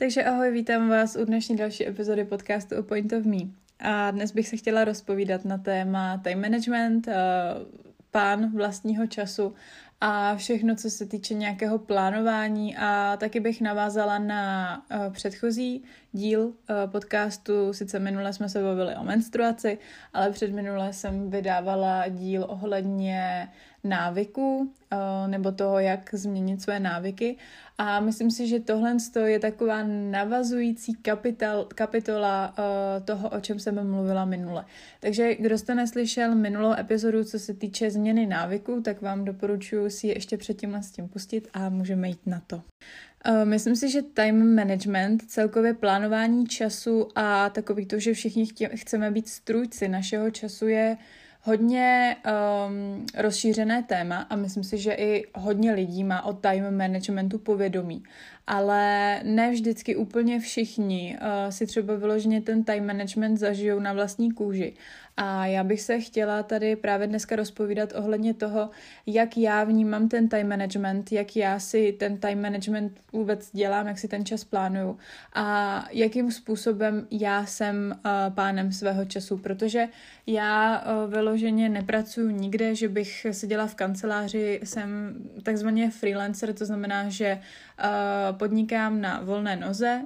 Takže ahoj, vítám vás u dnešní další epizody podcastu A Point of Me. A dnes bych se chtěla rozpovídat na téma time management, eh, pán vlastního času a všechno, co se týče nějakého plánování a taky bych navázala na uh, předchozí díl uh, podcastu. Sice minule jsme se bavili o menstruaci, ale před minule jsem vydávala díl ohledně návyků uh, nebo toho, jak změnit své návyky a myslím si, že tohle je taková navazující kapital, kapitola uh, toho, o čem jsem mluvila minule. Takže kdo jste neslyšel minulou epizodu, co se týče změny návyku, tak vám doporučuji si je ještě předtím s tím pustit a můžeme jít na to. Uh, myslím si, že time management, celkově plánování času a takový to, že všichni chceme být strůjci našeho času je hodně um, rozšířené téma a myslím si, že i hodně lidí má o time managementu povědomí ale ne vždycky úplně všichni uh, si třeba vyloženě ten time management zažijou na vlastní kůži. A já bych se chtěla tady právě dneska rozpovídat ohledně toho, jak já vnímám ten time management, jak já si ten time management vůbec dělám, jak si ten čas plánuju a jakým způsobem já jsem uh, pánem svého času, protože já uh, vyloženě nepracuju nikde, že bych seděla v kanceláři, jsem takzvaně freelancer, to znamená, že uh, podnikám na volné noze,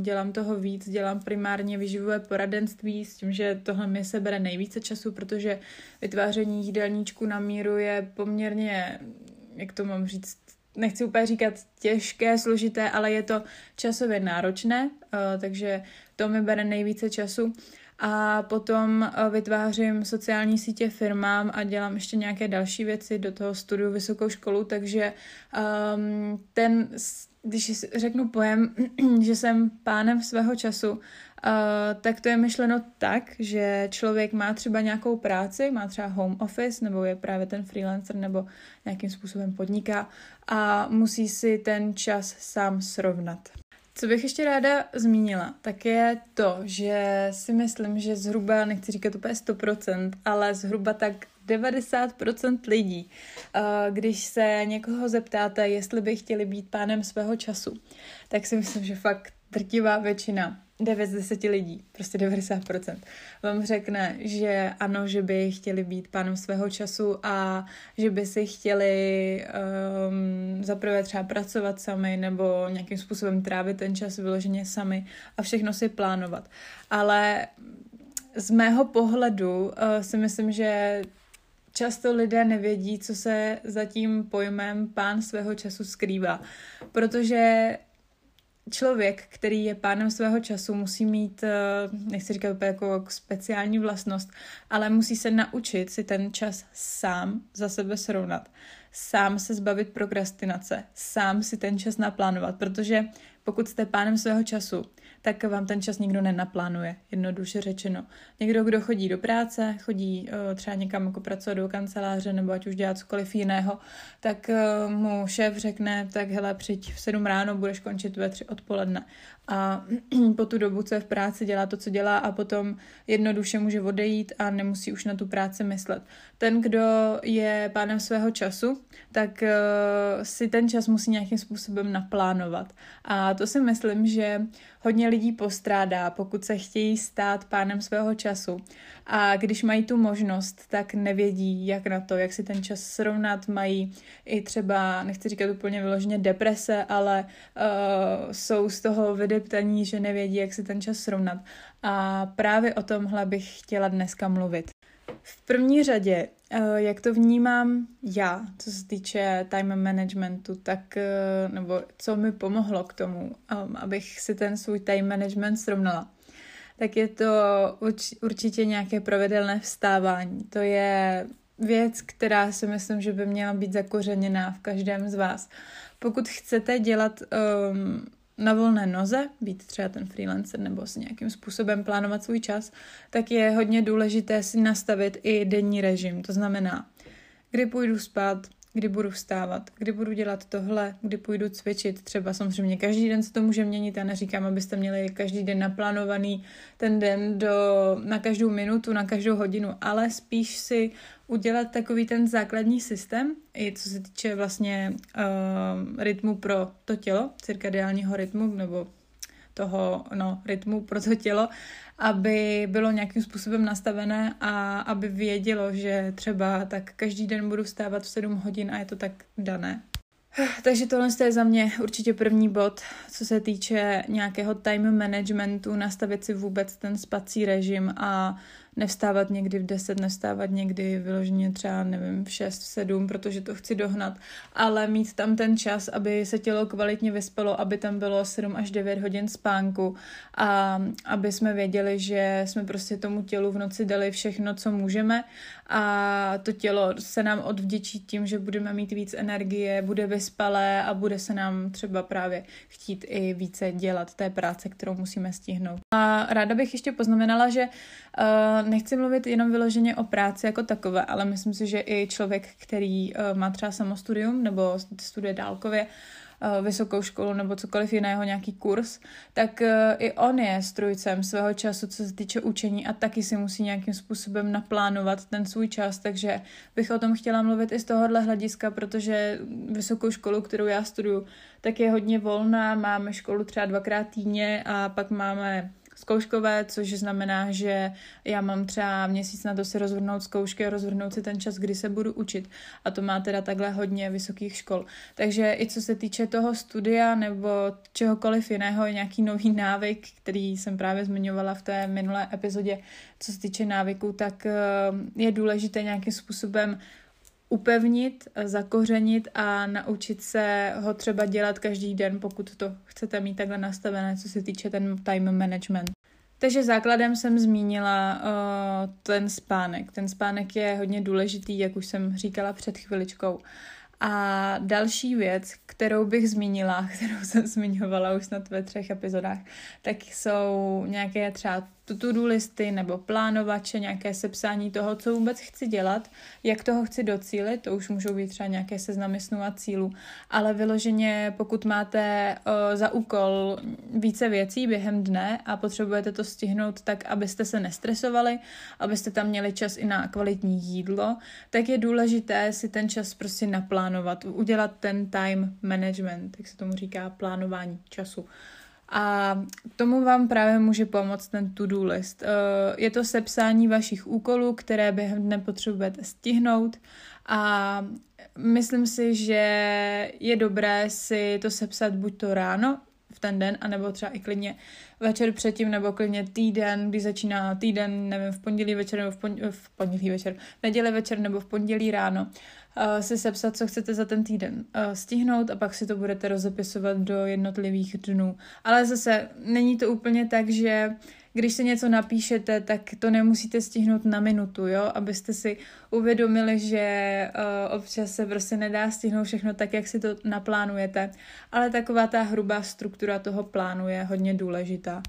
dělám toho víc, dělám primárně výživové poradenství s tím, že tohle mi se bere nejvíce času, protože vytváření jídelníčku na míru je poměrně, jak to mám říct, nechci úplně říkat těžké, složité, ale je to časově náročné, takže to mi bere nejvíce času. A potom vytvářím sociální sítě firmám a dělám ještě nějaké další věci, do toho studiu vysokou školu, takže um, ten když řeknu pojem, že jsem pánem svého času, tak to je myšleno tak, že člověk má třeba nějakou práci, má třeba home office, nebo je právě ten freelancer, nebo nějakým způsobem podniká a musí si ten čas sám srovnat. Co bych ještě ráda zmínila, tak je to, že si myslím, že zhruba, nechci říkat úplně 100%, ale zhruba tak 90% lidí, eh, když se někoho zeptáte, jestli by chtěli být pánem svého času, tak si myslím, že fakt drtivá většina, 9 z 10 lidí, prostě 90%, vám řekne, že ano, že by chtěli být pánem svého času a že by si chtěli um, zaprvé třeba pracovat sami nebo nějakým způsobem trávit ten čas vyloženě sami a všechno si plánovat. Ale z mého pohledu uh, si myslím, že Často lidé nevědí, co se za tím pojmem pán svého času skrývá, protože člověk, který je pánem svého času, musí mít, eh, nechci říkat úplně jako speciální vlastnost, ale musí se naučit si ten čas sám za sebe srovnat, sám se zbavit prokrastinace, sám si ten čas naplánovat, protože pokud jste pánem svého času, tak vám ten čas nikdo nenaplánuje, jednoduše řečeno. Někdo, kdo chodí do práce, chodí uh, třeba někam jako pracovat do kanceláře nebo ať už dělat cokoliv jiného, tak uh, mu šéf řekne, tak hele, přijď v 7 ráno, budeš končit ve 3 odpoledne. A po tu dobu, co je v práci, dělá to, co dělá a potom jednoduše může odejít a nemusí už na tu práci myslet. Ten, kdo je pánem svého času, tak uh, si ten čas musí nějakým způsobem naplánovat. A to si myslím, že hodně lidí postrádá, pokud se chtějí stát pánem svého času. A když mají tu možnost, tak nevědí, jak na to, jak si ten čas srovnat. Mají i třeba, nechci říkat úplně vyloženě deprese, ale uh, jsou z toho vydeptaní, že nevědí, jak si ten čas srovnat. A právě o tomhle bych chtěla dneska mluvit. V první řadě, jak to vnímám já, co se týče time managementu, tak, eh, nebo co mi pomohlo k tomu, um, abych si ten svůj time management srovnala, tak je to určitě nějaké provedelné vstávání. To je věc, která si myslím, že by měla být zakořeněná v každém z vás. Pokud chcete dělat um, na volné noze, být třeba ten freelancer nebo si nějakým způsobem plánovat svůj čas, tak je hodně důležité si nastavit i denní režim. To znamená, kdy půjdu spát, kdy budu vstávat, kdy budu dělat tohle, kdy půjdu cvičit. Třeba samozřejmě každý den se to může měnit. Já neříkám, abyste měli každý den naplánovaný ten den do, na každou minutu, na každou hodinu, ale spíš si udělat takový ten základní systém, i co se týče vlastně uh, rytmu pro to tělo, cirkadiálního rytmu, nebo toho no, rytmu pro to tělo, aby bylo nějakým způsobem nastavené a aby vědělo, že třeba tak každý den budu vstávat v 7 hodin a je to tak dané. Takže tohle je za mě určitě první bod, co se týče nějakého time managementu, nastavit si vůbec ten spací režim a nevstávat někdy v 10, nevstávat někdy vyloženě třeba, nevím, v 6, v 7, protože to chci dohnat, ale mít tam ten čas, aby se tělo kvalitně vyspalo, aby tam bylo 7 až 9 hodin spánku a aby jsme věděli, že jsme prostě tomu tělu v noci dali všechno, co můžeme a to tělo se nám odvděčí tím, že budeme mít víc energie, bude vyspalé a bude se nám třeba právě chtít i více dělat té práce, kterou musíme stihnout. A ráda bych ještě poznamenala, že uh, nechci mluvit jenom vyloženě o práci jako takové, ale myslím si, že i člověk, který uh, má třeba samostudium nebo studuje dálkově, Eh, vysokou školu nebo cokoliv jiného, nějaký kurz, tak eh, i on je strujcem svého času, co se týče učení a taky si musí nějakým způsobem naplánovat ten svůj čas, takže bych o tom chtěla mluvit i z tohohle hlediska, protože vysokou školu, kterou já studuju, tak je hodně volná, máme školu třeba dvakrát týdně a pak máme zkouškové, což znamená, že já mám třeba měsíc na to si rozvrhnout zkoušky a rozvrhnout si ten čas, kdy se budu učit. A to má teda takhle hodně vysokých škol. Takže i co se týče toho studia nebo čehokoliv jiného, nějaký nový návyk, který jsem právě zmiňovala v té minulé epizodě, co se týče návyků, tak eh, je důležité nějakým způsobem upevnit, zakořenit a naučit se ho třeba dělat každý den, pokud to chcete mít takhle nastavené, co se týče ten time management. Takže základem jsem zmínila uh, ten spánek. Ten spánek je hodně důležitý, jak už jsem říkala před chviličkou. A další věc, kterou bych zmínila, kterou jsem zmiňovala už snad ve třech epizodách, tak jsou nějaké třeba to-do listy nebo plánovače, nějaké sepsání toho, co vůbec chci dělat, jak toho chci docílit, to už můžou být třeba nějaké seznamy snů a cílů, ale vyloženě pokud máte o, za úkol více věcí během dne a potřebujete to stihnout tak, abyste se nestresovali, abyste tam měli čas i na kvalitní jídlo, tak je důležité si ten čas prostě naplánovat, udělat ten time management, jak se tomu říká, plánování času. A tomu vám právě může pomoct ten to-do list. Eh, je to sepsání vašich úkolů, které během dne potřebujete stihnout a myslím si, že je dobré si to sepsat buď to ráno, ten den, anebo třeba i klidně večer předtím, nebo klidně týden, kdy začíná týden, nevím, v pondělí večer, nebo v, pondělí, v pondělí večer, v neděli večer, nebo v pondělí ráno uh, si sepsat, co chcete za ten týden uh, stihnout a pak si to budete rozepisovat do jednotlivých dnů. Ale zase není to úplně tak, že když se něco napíšete, tak to nemusíte stihnout na minutu, jo, abyste si uvědomili, že uh, občas se prostě nedá stihnout všechno tak, jak si to naplánujete, ale taková ta hrubá struktura toho plánu je hodně důležitá.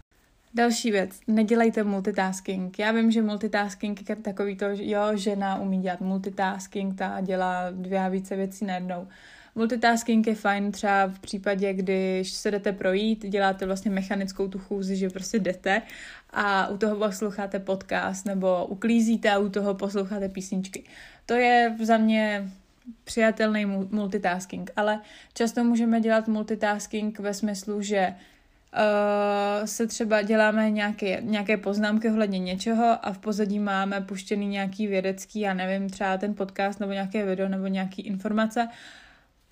Další věc, nedělejte multitasking. Já vím, že multitasking je takový to, jo, žena umí dělat multitasking, ta dělá dvě a více věcí najednou. Multitasking je fajn třeba v případě, když se jdete projít, děláte vlastně mechanickou tu chůzi, že prostě jdete a u toho posloucháte podcast nebo uklízíte a u toho posloucháte písničky. To je za mě přijatelný multitasking, ale často můžeme dělat multitasking ve smyslu, že uh, se třeba děláme nějaké, nějaké poznámky ohledně něčeho a v pozadí máme puštěný nějaký vědecký, já nevím, třeba ten podcast nebo nějaké video nebo nějaký informace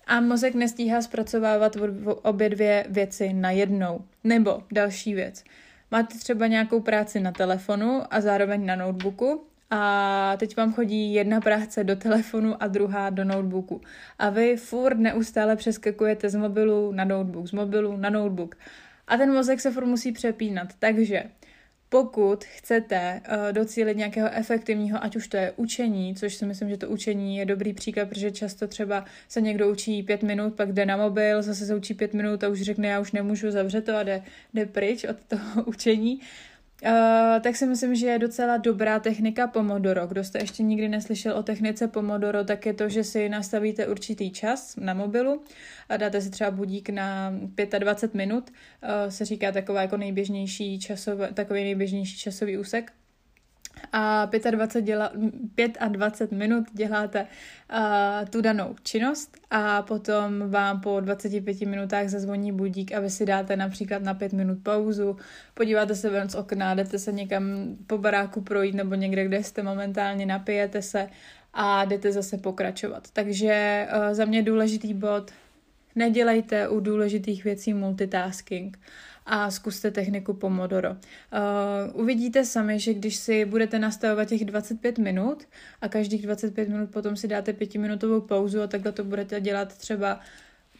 a mozek nestíhá zpracovávat obě dvě věci najednou. Nebo další věc. Máte třeba nějakou práci na telefonu a zároveň na notebooku a teď vám chodí jedna práce do telefonu a druhá do notebooku. A vy furt neustále přeskakujete z mobilu na notebook, z mobilu na notebook. A ten mozek se furt musí přepínat. Takže pokud chcete uh, docílit nějakého efektivního, ať už to je učení, což si myslím, že to učení je dobrý příklad, protože často třeba se někdo učí pět minut, pak jde na mobil, zase se učí pět minut a už řekne, já už nemůžu zavřet to a jde, jde pryč od toho učení. Uh, tak si myslím, že je docela dobrá technika Pomodoro. Kdo jste ještě nikdy neslyšel o technice Pomodoro, tak je to, že si nastavíte určitý čas na mobilu a dáte si třeba budík na 25 minut, uh, se říká taková jako nejběžnější časové, takový nejběžnější časový úsek a 25, děla, 25 minut děláte uh, tu danou činnost a potom vám po 25 minutách zazvoní budík a vy si dáte například na 5 minut pauzu, podíváte se ven z okna, jdete se někam po baráku projít nebo někde, kde jste momentálně, napijete se a jdete zase pokračovat. Takže uh, za mě důležitý bod, nedělejte u důležitých věcí multitasking a zkuste techniku Pomodoro. Uh, uvidíte sami, že když si budete nastavovat těch 25 minut a každých 25 minut potom si dáte pětiminutovou pauzu a takhle to budete dělat třeba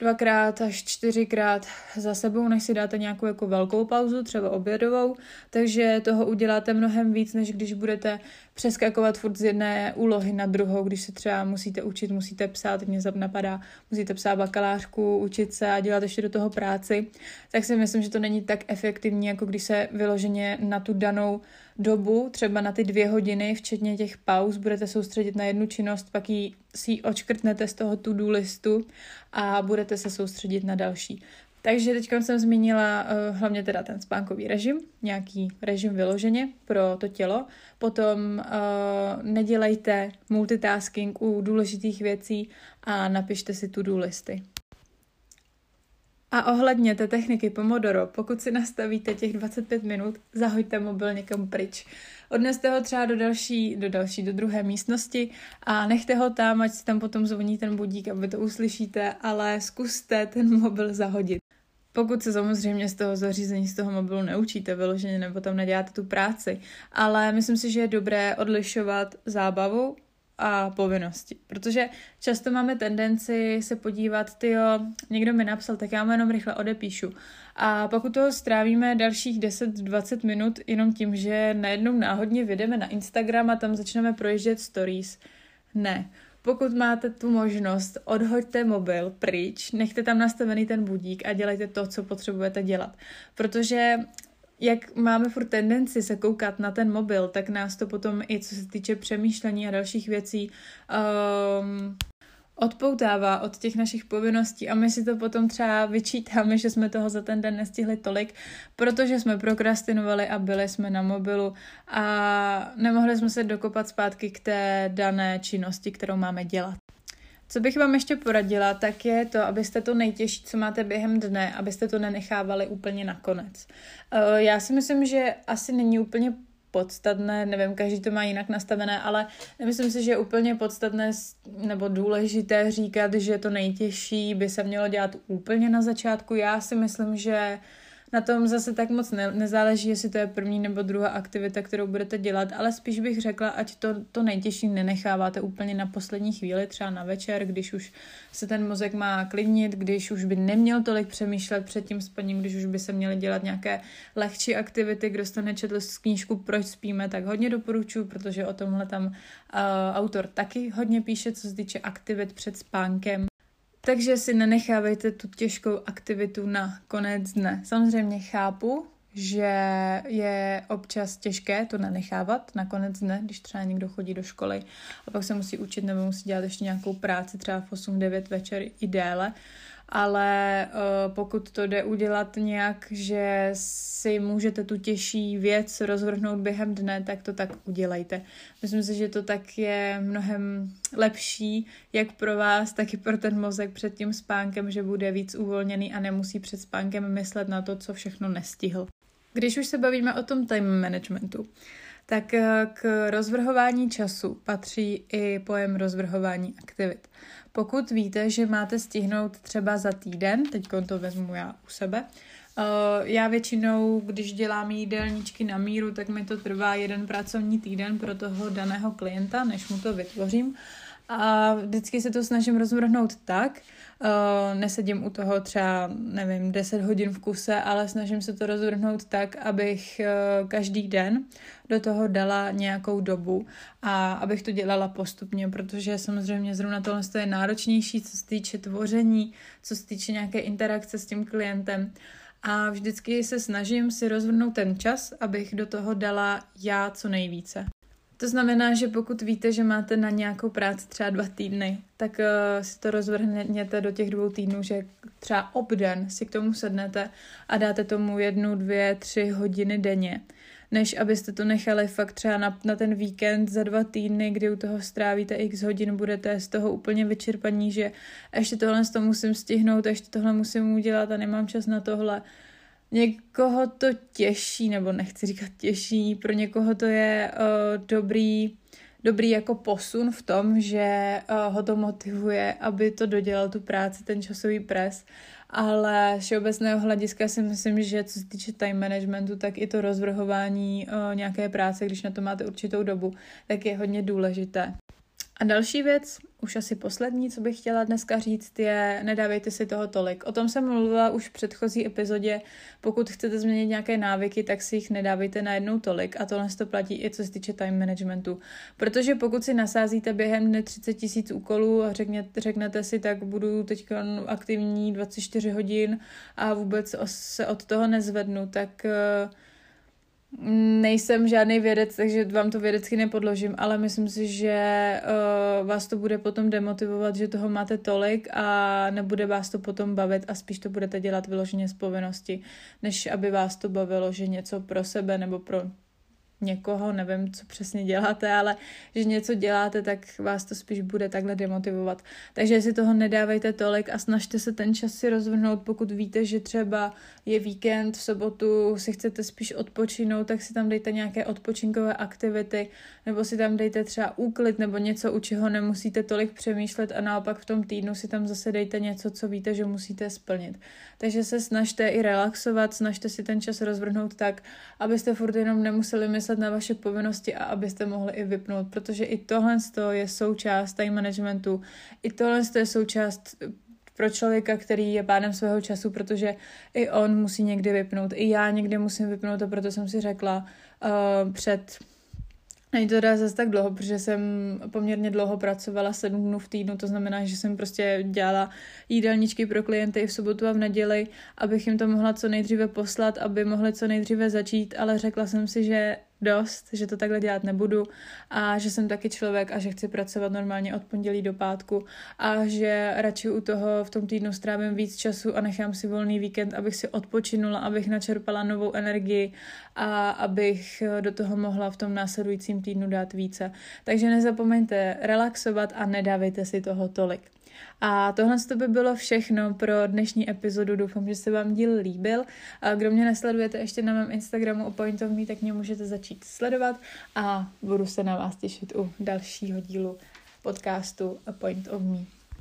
dvakrát až čtyřikrát za sebou, než si dáte nějakou jako velkou pauzu, třeba obědovou, takže toho uděláte mnohem víc, než když budete přeskakovat furt z jedné úlohy na druhou, když se třeba musíte učit, musíte psát, mě napadá, musíte psát bakalářku, učit se a dělat ještě do toho práci, tak si myslím, že to není tak efektivní, jako když se vyloženě na tu danou dobu, třeba na ty dvě hodiny, včetně těch pauz, budete soustředit na jednu činnost, pak ji si ji očkrtnete z toho to-do listu a budete se soustředit na další. Takže teď jsem zmínila uh, hlavně teda ten spánkový režim, nějaký režim vyloženě pro to tělo. Potom uh, nedělejte multitasking u důležitých věcí a napište si to-do listy. A ohledně té techniky Pomodoro, pokud si nastavíte těch 25 minut, zahoďte mobil někam pryč. Odneste ho třeba do další, do další, do druhé místnosti a nechte ho tam, ať si tam potom zvoní ten budík, aby to uslyšíte, ale zkuste ten mobil zahodit. Pokud se samozřejmě z toho zařízení, z toho mobilu neučíte vyloženě nebo tam neděláte tu práci, ale myslím si, že je dobré odlišovat zábavu a povinnosti. Protože často máme tendenci se podívat, ty jo, někdo mi napsal, tak já mu jenom rychle odepíšu. A pokud toho strávíme dalších 10-20 minut jenom tím, že najednou náhodně vyjdeme na Instagram a tam začneme projíždět stories, ne. Pokud máte tu možnost, odhoďte mobil pryč, nechte tam nastavený ten budík a dělejte to, co potřebujete dělat. Protože jak máme furt tendenci se koukat na ten mobil, tak nás to potom i co se týče přemýšlení a dalších věcí um, odpoutává od těch našich povinností a my si to potom třeba vyčítáme, že jsme toho za ten den nestihli tolik, protože jsme prokrastinovali a byli jsme na mobilu a nemohli jsme se dokopat zpátky k té dané činnosti, kterou máme dělat. Co bych vám ještě poradila, tak je to, abyste to nejtěžší, co máte během dne, abyste to nenechávali úplně nakonec. Eh, já si myslím, že asi není úplně podstatné, nevím, každý to má jinak nastavené, ale nemyslím si, že je úplně podstatné nebo důležité říkat, že to nejtěžší by se mělo dělat úplně na začátku. Já si myslím, že na tom zase tak moc ne, nezáleží, jestli to je první nebo druhá aktivita, kterou budete dělat, ale spíš bych řekla, ať to, to nejtěžší nenecháváte úplně na poslední chvíli, třeba na večer, když už se ten mozek má klidnit, když už by neměl tolik přemýšlet před tím spaním, když už by se měly dělat nějaké lehčí aktivity, kdo jste nečetl z knížku Proč spíme, tak hodně doporučuji, protože o tomhle tam uh, autor taky hodně píše, co se týče aktivit před spánkem. Takže si nenechávejte tu těžkou aktivitu na konec dne. Samozřejmě chápu, že je občas těžké to nenechávat na konec dne, když třeba někdo chodí do školy a pak se musí učit nebo musí dělat ještě nějakou práci třeba v 8-9 večer i déle ale uh, pokud to jde udělat nějak, že si můžete tu těžší věc rozvrhnout během dne, tak to tak udělejte. Myslím si, že to tak je mnohem lepší, jak pro vás, tak i pro ten mozek před tím spánkem, že bude víc uvolněný a nemusí před spánkem myslet na to, co všechno nestihl. Když už se bavíme o tom time managementu, tak eh, k rozvrhování času patří i pojem rozvrhování aktivit. Pokud víte, že máte stihnout třeba za týden, teď to vezmu já u sebe, eh, já většinou, když dělám jídelníčky na míru, tak mi to trvá jeden pracovní týden pro toho daného klienta, než mu to vytvořím. A vždycky se to snažím rozvrhnout tak, uh, nesedím u toho třeba, nevím, 10 hodin v kuse, ale snažím se to rozvrhnout tak, abych uh, každý den do toho dala nějakou dobu a abych to dělala postupně, protože samozřejmě zrovna tohle je náročnější, co se týče tvoření, co se týče nějaké interakce s tím klientem. A vždycky se snažím si rozvrhnout ten čas, abych do toho dala já co nejvíce. To znamená, že pokud víte, že máte na nějakou práci třeba dva týdny, tak uh, si to rozvrhněte do těch dvou týdnů, že třeba obden si k tomu sednete a dáte tomu jednu, dvě, tři hodiny denně. než abyste to nechali fakt třeba na, na ten víkend za dva týdny, kdy u toho strávíte x hodin, budete z toho úplně vyčerpaní, že ještě tohle to musím stihnout, ještě tohle musím udělat a nemám čas na tohle. Někoho to těší, nebo nechci říkat těší, pro někoho to je uh, dobrý dobrý jako posun v tom, že uh, ho to motivuje, aby to dodělal tu práci, ten časový pres, ale z všeobecného hlediska si myslím, že co se týče time managementu, tak i to rozvrhování uh, nějaké práce, když na to máte určitou dobu, tak je hodně důležité. Další věc, už asi poslední, co bych chtěla dneska říct, je nedávejte si toho tolik. O tom jsem mluvila už v předchozí epizodě. Pokud chcete změnit nějaké návyky, tak si jich nedávejte najednou tolik. A tohle to platí i co se týče time managementu. Protože pokud si nasázíte během dne 30 tisíc úkolů a řekněte, řeknete si, tak budu teď aktivní 24 hodin a vůbec se od toho nezvednu, tak uh, Nejsem žádný vědec, takže vám to vědecky nepodložím, ale myslím si, že uh, vás to bude potom demotivovat, že toho máte tolik a nebude vás to potom bavit a spíš to budete dělat vyloženě z povinnosti, než aby vás to bavilo, že něco pro sebe nebo pro někoho, nevím, co přesně děláte, ale že něco děláte, tak vás to spíš bude takhle demotivovat. Takže si toho nedávejte tolik a snažte se ten čas si rozvrhnout, pokud víte, že třeba je víkend, v sobotu si chcete spíš odpočinout, tak si tam dejte nějaké odpočinkové aktivity, nebo si tam dejte třeba úklid nebo něco, u čeho nemusíte tolik přemýšlet a naopak v tom týdnu si tam zase dejte něco, co víte, že musíte splnit. Takže se snažte i relaxovat, snažte si ten čas rozvrhnout tak, abyste furt jenom nemuseli myslet na vaše povinnosti a abyste mohli i vypnout, protože i tohle je součást time managementu, i tohle je součást pro člověka, který je pánem svého času, protože i on musí někdy vypnout, i já někdy musím vypnout a proto jsem si řekla uh, před Není to teda zase tak dlouho, protože jsem poměrně dlouho pracovala sedm dnů v týdnu, to znamená, že jsem prostě dělala jídelníčky pro klienty i v sobotu a v neděli, abych jim to mohla co nejdříve poslat, aby mohli co nejdříve začít, ale řekla jsem si, že dost, že to takhle dělat nebudu a že jsem taky člověk a že chci pracovat normálně od pondělí do pátku a že radši u toho v tom týdnu strávím víc času a nechám si volný víkend, abych si odpočinula, abych načerpala novou energii a abych do toho mohla v tom následujícím týdnu dát více. Takže nezapomeňte relaxovat a nedávejte si toho tolik. A tohle to by bylo všechno pro dnešní epizodu. Doufám, že se vám díl líbil. A kdo mě nesledujete ještě na mém Instagramu o Point of Me, tak mě můžete začít sledovat a budu se na vás těšit u dalšího dílu podcastu A Point of Me.